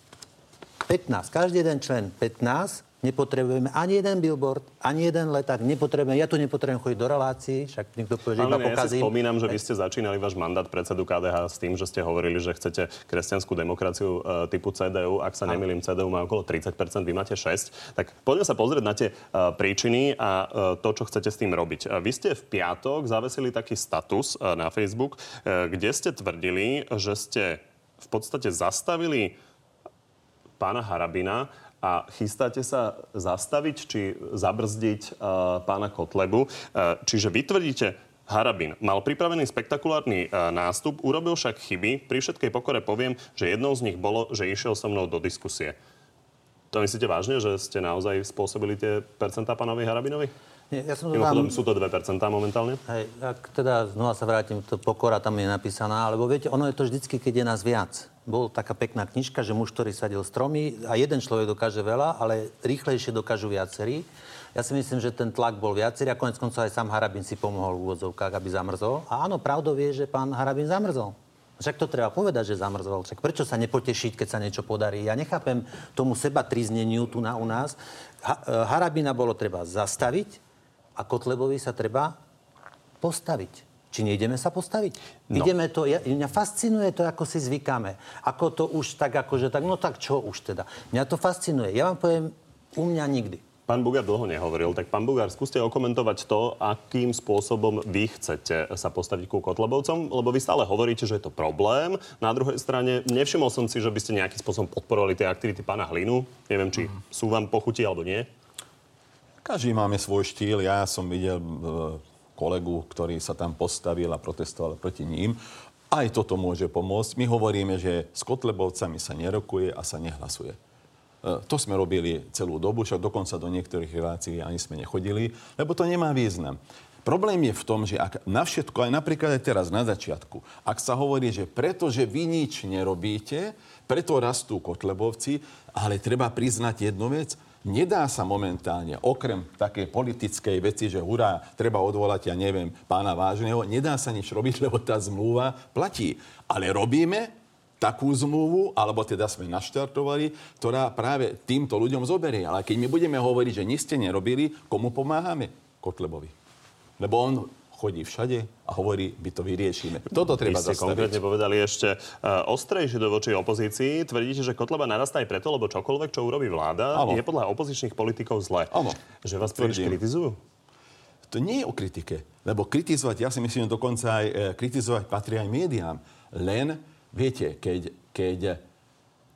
15, každý jeden člen 15, nepotrebujeme ani jeden billboard, ani jeden leták, nepotrebujeme, ja tu nepotrebujem chodiť do relácií, však niekto povie, že iba pokazím. Ja si spomínam, že vy ste začínali váš mandát predsedu KDH s tým, že ste hovorili, že chcete kresťanskú demokraciu e, typu CDU. Ak sa nemýlim, CDU má okolo 30%, vy máte 6. Tak poďme sa pozrieť na tie e, príčiny a e, to, čo chcete s tým robiť. Vy ste v piatok zavesili taký status e, na Facebook, e, kde ste tvrdili, že ste v podstate zastavili pána Harabina a chystáte sa zastaviť či zabrzdiť uh, pána Kotlebu. Uh, čiže vytvrdíte, Harabin mal pripravený spektakulárny uh, nástup, urobil však chyby. Pri všetkej pokore poviem, že jednou z nich bolo, že išiel so mnou do diskusie. To myslíte vážne, že ste naozaj spôsobili tie percentá pánovi Harabinovi? Nie, ja som Mimochodom, vám... sú to 2% momentálne? Hej, ak teda znova sa vrátim, to pokora tam je napísaná, lebo viete, ono je to vždycky, keď je nás viac. Bol taká pekná knižka, že muž, ktorý sadil stromy a jeden človek dokáže veľa, ale rýchlejšie dokážu viacerí. Ja si myslím, že ten tlak bol viacerý a konec koncov aj sám Harabin si pomohol v úvodzovkách, aby zamrzol. A áno, pravdou vie, že pán Harabin zamrzol. Však to treba povedať, že zamrzol. Však prečo sa nepotešiť, keď sa niečo podarí? Ja nechápem tomu seba trizneniu tu na u nás. Ha, e, Harabina bolo treba zastaviť, a Kotlebovi sa treba postaviť. Či nejdeme sa postaviť? No. Ideme to, ja, mňa fascinuje to, ako si zvykáme. Ako to už tak, akože tak, no tak čo už teda. Mňa to fascinuje. Ja vám poviem, u mňa nikdy. Pán Bugár dlho nehovoril, tak pán Bugár, skúste okomentovať to, akým spôsobom vy chcete sa postaviť ku Kotlebovcom, lebo vy stále hovoríte, že je to problém. Na druhej strane, nevšimol som si, že by ste nejakým spôsobom podporovali tie aktivity pána Hlinu. Neviem, či mm. sú vám pochutí alebo nie. Každý máme svoj štýl. Ja som videl e, kolegu, ktorý sa tam postavil a protestoval proti ním. Aj toto môže pomôcť. My hovoríme, že s Kotlebovcami sa nerokuje a sa nehlasuje. E, to sme robili celú dobu, však dokonca do niektorých relácií ani sme nechodili, lebo to nemá význam. Problém je v tom, že ak na všetko, aj napríklad aj teraz na začiatku, ak sa hovorí, že pretože vy nič nerobíte, preto rastú kotlebovci, ale treba priznať jednu vec, nedá sa momentálne, okrem takej politickej veci, že hurá, treba odvolať, ja neviem, pána Vážneho, nedá sa nič robiť, lebo tá zmluva platí. Ale robíme takú zmluvu, alebo teda sme naštartovali, ktorá práve týmto ľuďom zoberie. Ale keď my budeme hovoriť, že nič ste nerobili, komu pomáhame? Kotlebovi. Lebo on chodí všade a hovorí, my to vyriešime. Toto treba Vy ste zastaviť. konkrétne povedali ešte uh, ostrejšie do voči opozícii. Tvrdíte, že Kotleba narastá aj preto, lebo čokoľvek, čo urobí vláda, Áno. je podľa opozičných politikov zle. Áno. Že vás príliš kritizujú? To nie je o kritike. Lebo kritizovať, ja si myslím, dokonca aj e, kritizovať patrí aj médiám. Len, viete, keď, keď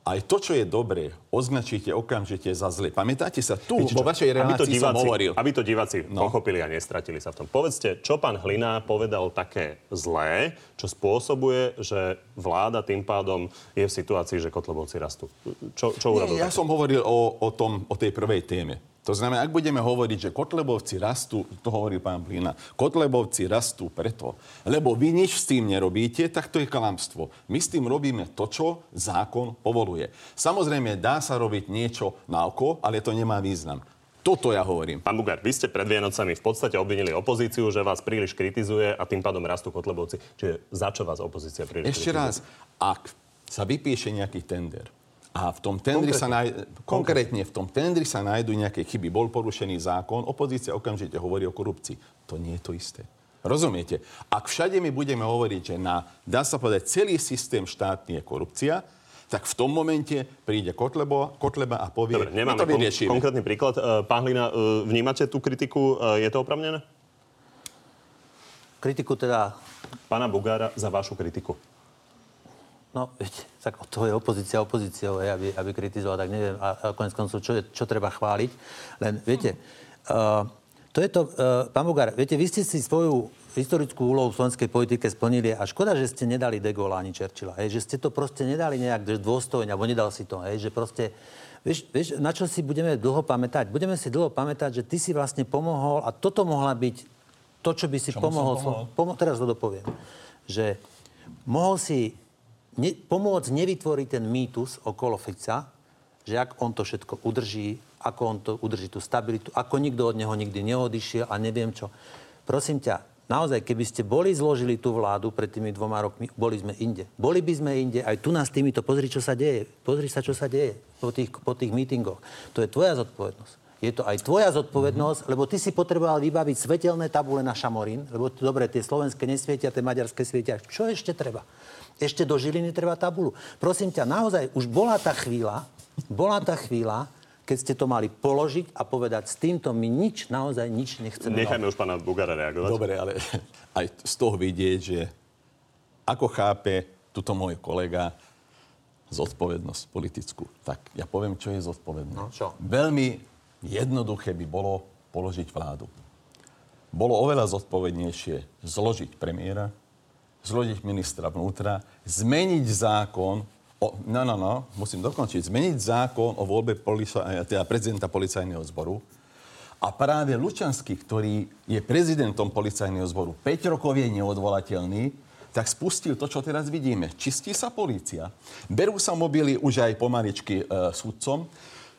aj to, čo je dobré, označíte okamžite za zle. Pamätáte sa, tu Viete vo vašej aby to relácii som diváci, hovoril. Aby to diváci No. pochopili a nestratili sa v tom. Povedzte, čo pán Hlina povedal také zlé, čo spôsobuje, že vláda tým pádom je v situácii, že kotlebovci rastú. Čo, čo urobil? Nie, ja také? som hovoril o, o, tom, o tej prvej téme. To znamená, ak budeme hovoriť, že Kotlebovci rastú, to hovorí pán Plína, Kotlebovci rastú preto, lebo vy nič s tým nerobíte, tak to je klamstvo. My s tým robíme to, čo zákon povoluje. Samozrejme, dá sa robiť niečo na oko, ale to nemá význam. Toto ja hovorím. Pán Bugár, vy ste pred Vianocami v podstate obvinili opozíciu, že vás príliš kritizuje a tým pádom rastú kotlebovci. Čiže za čo vás opozícia príliš Ešte kritizuje? raz, ak sa vypíše nejaký tender a v tom tendri sa nájde, konkrétne v tom tendri sa nájdú nejaké chyby, bol porušený zákon, opozícia okamžite hovorí o korupcii. To nie je to isté. Rozumiete? Ak všade my budeme hovoriť, že na, dá sa povedať, celý systém štátny je korupcia, tak v tom momente príde Kotlebo, Kotleba a povie, Dobre, nemáme to kon- vyriešime. konkrétny príklad. E, Pán Hlina, e, vnímate tú kritiku? E, Je to opravnené? Kritiku teda Pána Bugára za vašu kritiku. No, viete, tak to je opozícia opozíciou, hej, aby, aby kritizoval, tak neviem. A, a konec koncov, čo, je, čo treba chváliť. Len, viete, uh, to je to, uh, pán Bugár, viete, vy ste si svoju historickú úlohu v slovenskej politike splnili a škoda, že ste nedali De Gaulle ani Churchilla, hej, že ste to proste nedali nejak dôstojne, alebo nedal si to, hej, že proste, vieš, vieš, na čo si budeme dlho pamätať? Budeme si dlho pamätať, že ty si vlastne pomohol a toto mohla byť to, čo by si Čomu pomohol, pomohol? pomo- teraz to dopoviem, že mohol si ne, pomôcť nevytvoriť ten mýtus okolo Fica, že ak on to všetko udrží, ako on to udrží tú stabilitu, ako nikto od neho nikdy neodišiel a neviem čo. Prosím ťa, naozaj, keby ste boli zložili tú vládu pred tými dvoma rokmi, boli sme inde. Boli by sme inde, aj tu nás týmito, pozri, čo sa deje. Pozri sa, čo sa deje po tých, po tých mítingoch. To je tvoja zodpovednosť. Je to aj tvoja zodpovednosť, lebo ty si potreboval vybaviť svetelné tabule na Šamorín, lebo dobre, tie slovenské nesvietia, tie maďarské svietia. Čo ešte treba? Ešte do Žiliny treba tabulu. Prosím ťa, naozaj, už bola tá chvíľa, bola tá chvíľa, keď ste to mali položiť a povedať, s týmto my nič, naozaj nič nechceme. Nechajme už pána Bugára reagovať. Dobre, ale aj z toho vidieť, že ako chápe tuto môj kolega zodpovednosť politickú. Tak ja poviem, čo je zodpovedné. No, čo? Veľmi jednoduché by bolo položiť vládu. Bolo oveľa zodpovednejšie zložiť premiéra, zložiť ministra vnútra, zmeniť zákon o, no, no, no, musím dokončiť. Zmeniť zákon o voľbe polica, teda prezidenta policajného zboru. A práve Lučanský, ktorý je prezidentom policajného zboru, 5 rokov je neodvolateľný, tak spustil to, čo teraz vidíme. Čistí sa polícia. Berú sa mobily už aj pomaličky e, súdcom.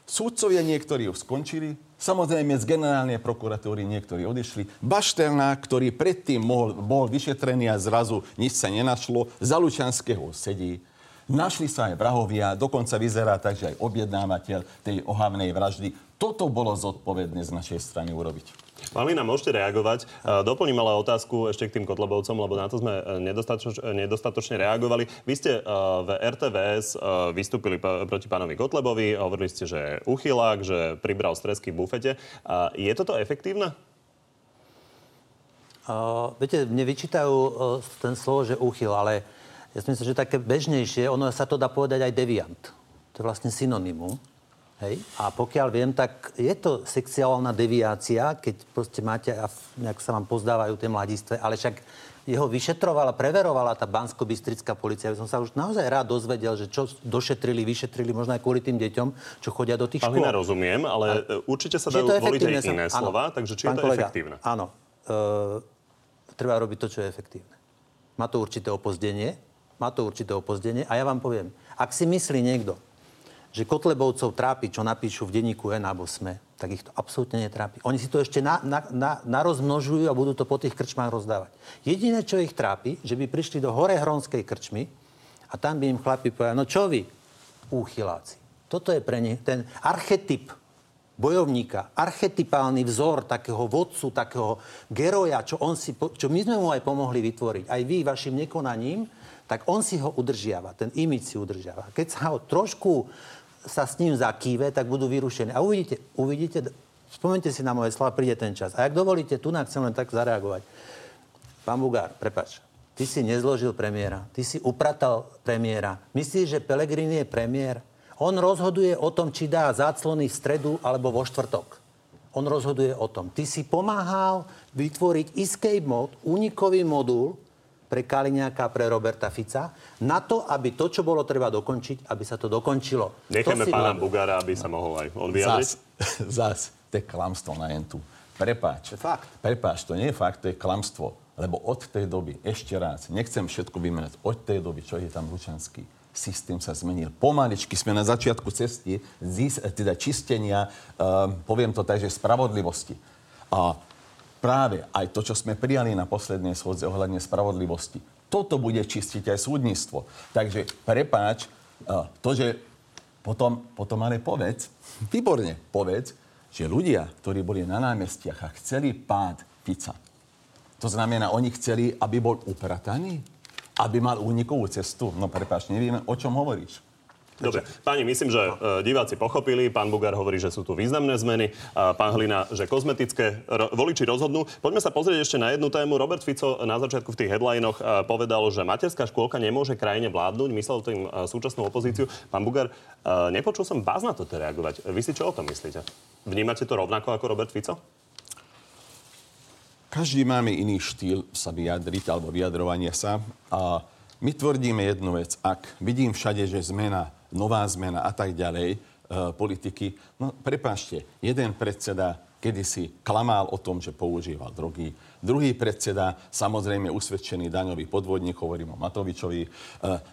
Súdcovia niektorí už skončili. Samozrejme, z generálnej prokuratúry niektorí odišli. Bašternák, ktorý predtým mohol, bol vyšetrený a zrazu nič sa nenašlo, za Lučanského sedí. Našli sa aj vrahovia, dokonca vyzerá tak, že aj objednávateľ tej ohavnej vraždy. Toto bolo zodpovedné z našej strany urobiť. Pán Lina, môžete reagovať. E, Doplním ale otázku ešte k tým Kotlebovcom, lebo na to sme e, e, nedostatočne reagovali. Vy ste v RTVS vystúpili proti pánovi Kotlebovi, hovorili ste, že je uchylák, že pribral stresky v bufete. Je toto efektívne? Uh, viete, mne vyčítajú uh, ten slovo, že úchyl, ale ja si myslím, že také bežnejšie, ono sa to dá povedať aj deviant. To je vlastne synonymum. Hej? A pokiaľ viem, tak je to sexuálna deviácia, keď proste máte, a nejak sa vám pozdávajú tie mladistve, ale však jeho vyšetrovala, preverovala tá bansko-bystrická policia. Ja som sa už naozaj rád dozvedel, že čo došetrili, vyšetrili, možno aj kvôli tým deťom, čo chodia do tých Pán škôl. Rozumiem, ale e, určite sa je dajú voliť aj iné áno. slova, takže či je Pán to kolega, efektívne? Áno. treba robiť to, čo je efektívne. Má to určité opozdenie, má to určité opozdenie a ja vám poviem, ak si myslí niekto, že Kotlebovcov trápi, čo napíšu v denníku N alebo SME, tak ich to absolútne netrápi. Oni si to ešte na, na, na, narozmnožujú a budú to po tých krčmách rozdávať. Jediné, čo ich trápi, že by prišli do Horehronskej krčmy a tam by im chlapi povedali, no čo vy, úchyláci. Toto je pre nich ten archetyp bojovníka, archetypálny vzor takého vodcu, takého geroja, čo, on si, čo my sme mu aj pomohli vytvoriť, aj vy vašim nekonaním, tak on si ho udržiava, ten imič si udržiava. Keď sa ho trošku sa s ním zakýve, tak budú vyrušení. A uvidíte, uvidíte, spomente si na moje slova, príde ten čas. A ak dovolíte, tu chcem len tak zareagovať. Pán Bugár, prepač, ty si nezložil premiéra, ty si upratal premiéra. Myslíš, že Pelegrini je premiér? On rozhoduje o tom, či dá záclony v stredu alebo vo štvrtok. On rozhoduje o tom. Ty si pomáhal vytvoriť escape mode, únikový modul, pre Kaliňáka, pre Roberta Fica, na to, aby to, čo bolo treba dokončiť, aby sa to dokončilo. Necháme to pána. Bugára, aby sa mohol aj on vyjadriť. Zas, zas, to je klamstvo na entu. Prepáč. To je fakt. Prepáč, to nie je fakt, to je klamstvo. Lebo od tej doby, ešte raz, nechcem všetko vymenať, od tej doby, čo je tam Lučanský, systém sa zmenil. Pomaličky sme na začiatku cesty, zís, teda čistenia, um, poviem to tak, že spravodlivosti. A práve aj to, čo sme prijali na poslednej schodze ohľadne spravodlivosti. Toto bude čistiť aj súdnictvo. Takže prepáč, to, že potom, potom ale povedz, výborne povedz, že ľudia, ktorí boli na námestiach a chceli pád Fica, to znamená, oni chceli, aby bol uprataný? Aby mal únikovú cestu? No prepáč, nevieme, o čom hovoríš. Dobre, páni, myslím, že uh, diváci pochopili. Pán Bugár hovorí, že sú tu významné zmeny. Pán Hlina, že kozmetické voliči rozhodnú. Poďme sa pozrieť ešte na jednu tému. Robert Fico na začiatku v tých headlinoch uh, povedal, že materská škôlka nemôže krajine vládnuť. Myslel tým uh, súčasnú opozíciu. Pán Bugár, nepočul som vás na toto reagovať. Vy si čo o tom myslíte? Vnímate to rovnako ako Robert Fico? Každý máme iný štýl sa vyjadriť alebo vyjadrovania sa. A my tvrdíme jednu vec. Ak vidím všade, že zmena nová zmena a tak ďalej, e, politiky. No prepášte, jeden predseda kedysi klamal o tom, že používal drogy. Druhý predseda, samozrejme usvedčený daňový podvodník, hovorím o Matovičovi. E,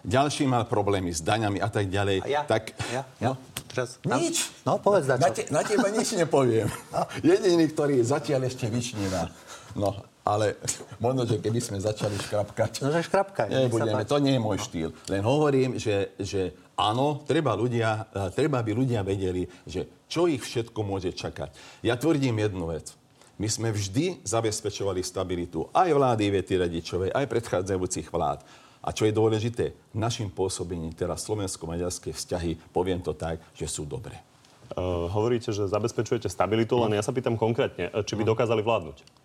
ďalší mal problémy s daňami a tak ďalej. A ja? Tak, ja? ja? No, Teraz, nič. No, povedz na, te, na teba nič nepoviem. Jediný, ktorý zatiaľ ešte vyčníva. No, ale možno, že keby sme začali škrapkať... No, že škrapkaj. Nebudeme, to nie je môj štýl. Len hovorím, že, že áno, treba, ľudia, e, treba by ľudia vedeli, že čo ich všetko môže čakať. Ja tvrdím jednu vec. My sme vždy zabezpečovali stabilitu aj vlády Vety Radičovej, aj predchádzajúcich vlád. A čo je dôležité, našim pôsobením teraz slovensko-maďarské vzťahy, poviem to tak, že sú dobré. Uh, hovoríte, že zabezpečujete stabilitu, len ja sa pýtam konkrétne, či by dokázali vládnuť.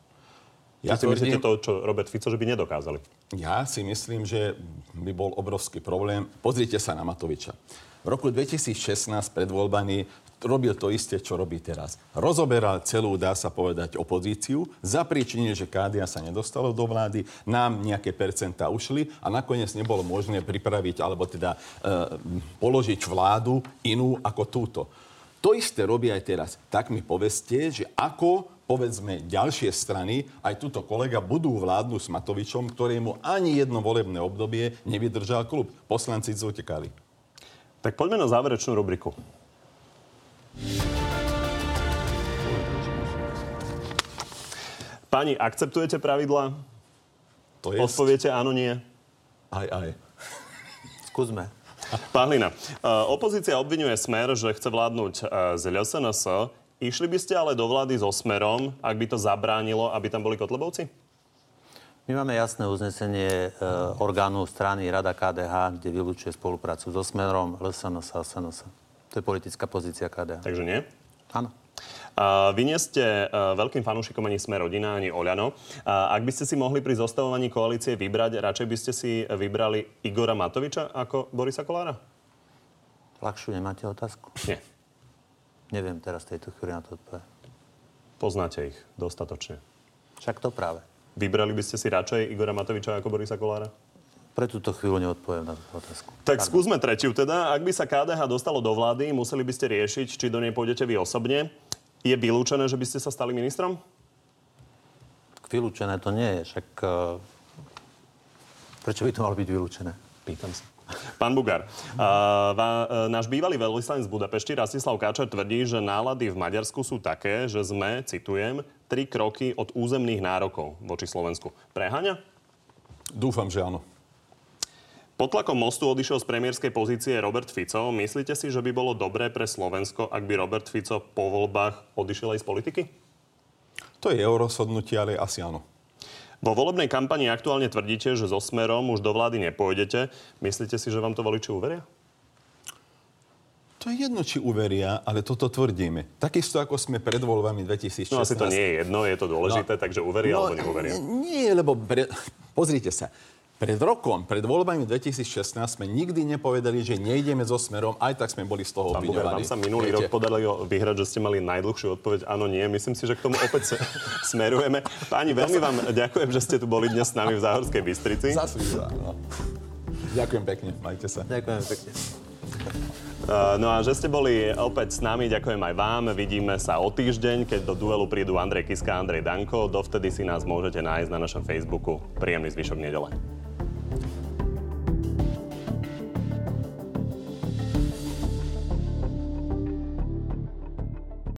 Ja si tvrdím, myslíte to, čo Robert Fico, že by nedokázali? Ja si myslím, že by bol obrovský problém. Pozrite sa na Matoviča. V roku 2016 pred voľbami robil to isté, čo robí teraz. Rozoberal celú, dá sa povedať, opozíciu, zapríčinil, že Kádia sa nedostalo do vlády, nám nejaké percentá ušli a nakoniec nebolo možné pripraviť alebo teda e, položiť vládu inú ako túto. To isté robí aj teraz. Tak mi povedzte, že ako povedzme, ďalšie strany, aj túto kolega, budú vládnu s Matovičom, ktorému ani jedno volebné obdobie nevydržal klub. Poslanci zotekali. Tak poďme na záverečnú rubriku. Pani, akceptujete pravidla? To je... Odpoviete áno, nie? Aj, aj. Skúsme. Pán Hlina, opozícia obvinuje Smer, že chce vládnuť z LSNS. Išli by ste ale do vlády so Smerom, ak by to zabránilo, aby tam boli Kotlebovci? My máme jasné uznesenie e, orgánu strany Rada KDH, kde vylúčuje spoluprácu so Smerom, LSNS a SNS. To je politická pozícia KDH. Takže nie? Áno. Uh, vy nie ste uh, veľkým fanúšikom ani Sme rodina, ani Oľano. Uh, ak by ste si mohli pri zostavovaní koalície vybrať, radšej by ste si vybrali Igora Matoviča ako Borisa Kolára? Ľahšiu nemáte otázku? Nie. Neviem teraz tejto chvíli na to odpovedať. Poznáte ich dostatočne. Však to práve. Vybrali by ste si radšej Igora Matoviča ako Borisa Kolára? Pre túto chvíľu neodpoviem na túto otázku. Tak Pardon. skúsme tretiu teda. Ak by sa KDH dostalo do vlády, museli by ste riešiť, či do nej pôjdete vy osobne. Je vylúčené, že by ste sa stali ministrom? Vylúčené to nie je. Však uh, prečo by to malo byť vylúčené? Pýtam sa. Pán Bugár, uh, uh, náš bývalý veľvyslanec z Budapešti Rastislav Káčer tvrdí, že nálady v Maďarsku sú také, že sme, citujem, tri kroky od územných nárokov voči Slovensku. Preháňa? Dúfam, že áno. Pod tlakom mostu odišiel z premiérskej pozície Robert Fico. Myslíte si, že by bolo dobré pre Slovensko, ak by Robert Fico po voľbách odišiel aj z politiky? To je jeho rozhodnutie, ale asi áno. Vo volebnej kampani aktuálne tvrdíte, že so Smerom už do vlády nepôjdete. Myslíte si, že vám to voliči uveria? To je jedno, či uveria, ale toto tvrdíme. Takisto, ako sme pred voľbami 2016. No asi to nie je jedno, je to dôležité, no, takže uveria no, alebo neuveria. Nie, lebo pre... pozrite sa. Pred rokom, pred voľbami 2016 sme nikdy nepovedali, že nejdeme so smerom, aj tak sme boli z toho obviňovaní. Vám sa minulý Viete? rok podarilo vyhrať, že ste mali najdlhšiu odpoveď áno, nie. Myslím si, že k tomu opäť smerujeme. Páni, veľmi vám ďakujem, že ste tu boli dnes s nami v Záhorskej Bystrici. Zaslúžila, no. Ďakujem pekne, majte sa. Ďakujem pekne. No a že ste boli opäť s nami, ďakujem aj vám. Vidíme sa o týždeň, keď do duelu prídu Andrej Kiska a Andrej Danko. Dovtedy si nás môžete nájsť na našom Facebooku. Príjemný zvyšok nedele.